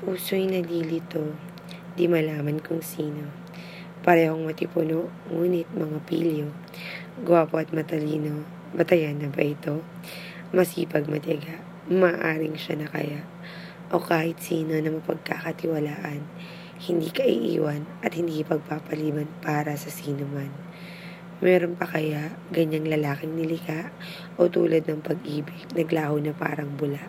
Puso'y nalilito, di malaman kung sino. Parehong matipuno, ngunit mga pilyo. Gwapo at matalino, batayan na ba ito? Masipag matiga, maaring siya na kaya. O kahit sino na mapagkakatiwalaan, hindi ka iiwan at hindi pagpapaliban para sa sino man. Meron pa kaya ganyang lalaking nilika o tulad ng pag-ibig naglaho na parang bula?